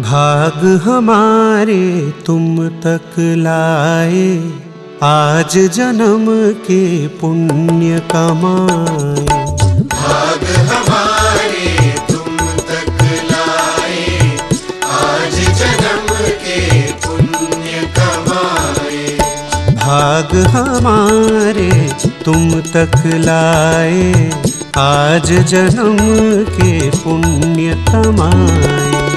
भाग हमारे तुम तक लाए आज जन्म के पुण्य कमाए। भाग हमारे तुम तक लाए आज जन्म के पुण्य कमाए। भाग हमारे तुम तक लाए आज जन्म के पुण्य कमाए।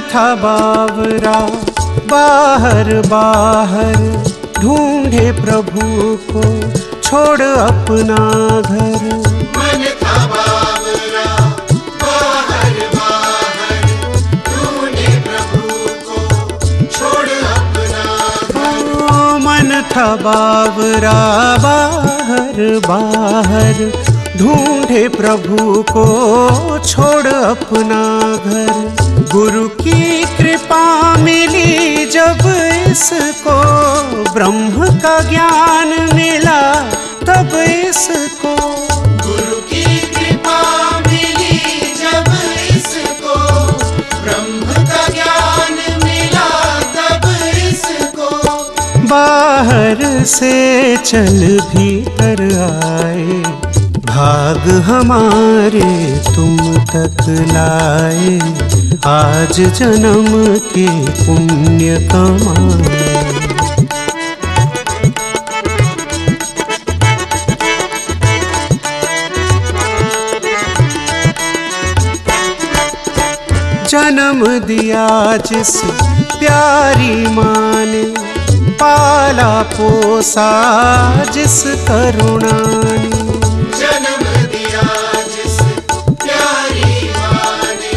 था बावरा बाहर बाहर ढूंढे प्रभु को छोड़ अपना घर। मन था बावरा बाहर बाहर ढूंढे प्रभु को छोड़ अपना ओ, मन था बावरा बाहर बाहर ढूंढे प्रभु को छोड़ अपना घर। गुरु ब्रह्म का ज्ञान मिला तब इसको। गुरु की कृपा मिली जब इसको। ब्रह्म का ज्ञान मिला तब इसको। बाहर से चल भीतर आए। भाग हमारे तुम तक लाए। आज जन्म के पुण्य कमाए। जन्म दिया जिस प्यारी माँ ने पाला पोसा जिस करुणा ने। जन्म दिया जिस प्यारी माँ ने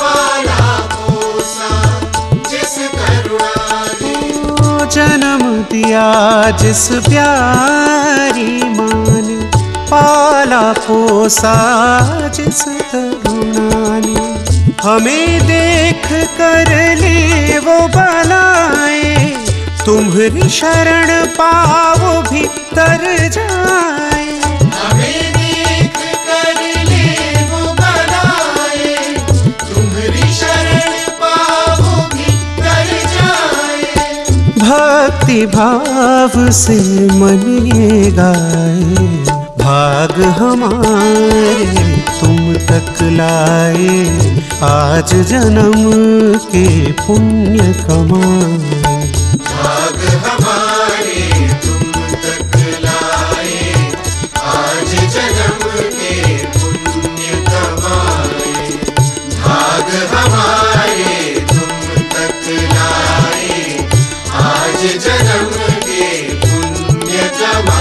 पाला पोसा जिस करुणा ने। जन्म दिया जिस प्यारी माँ ने पाला पोसा जिस करुणा हमें देख कर ले वो बलाए। तुम्हारी शरण पाओ भी तर जाए। हमें देख कर ले वो बनाए तुम्हारी शरण पाओ भी कर जाए। भक्ति भाव से मन ये गाए। भाग हमारे, तुम तक लाए। आज जन्म के पुण्य कमाए। भाग हमारे, तुम तक लाए। आज जन्म के पुण्य कमाए। भाग हमारे, तुम तक लाए। आज जन्म के पुण्य कमाए।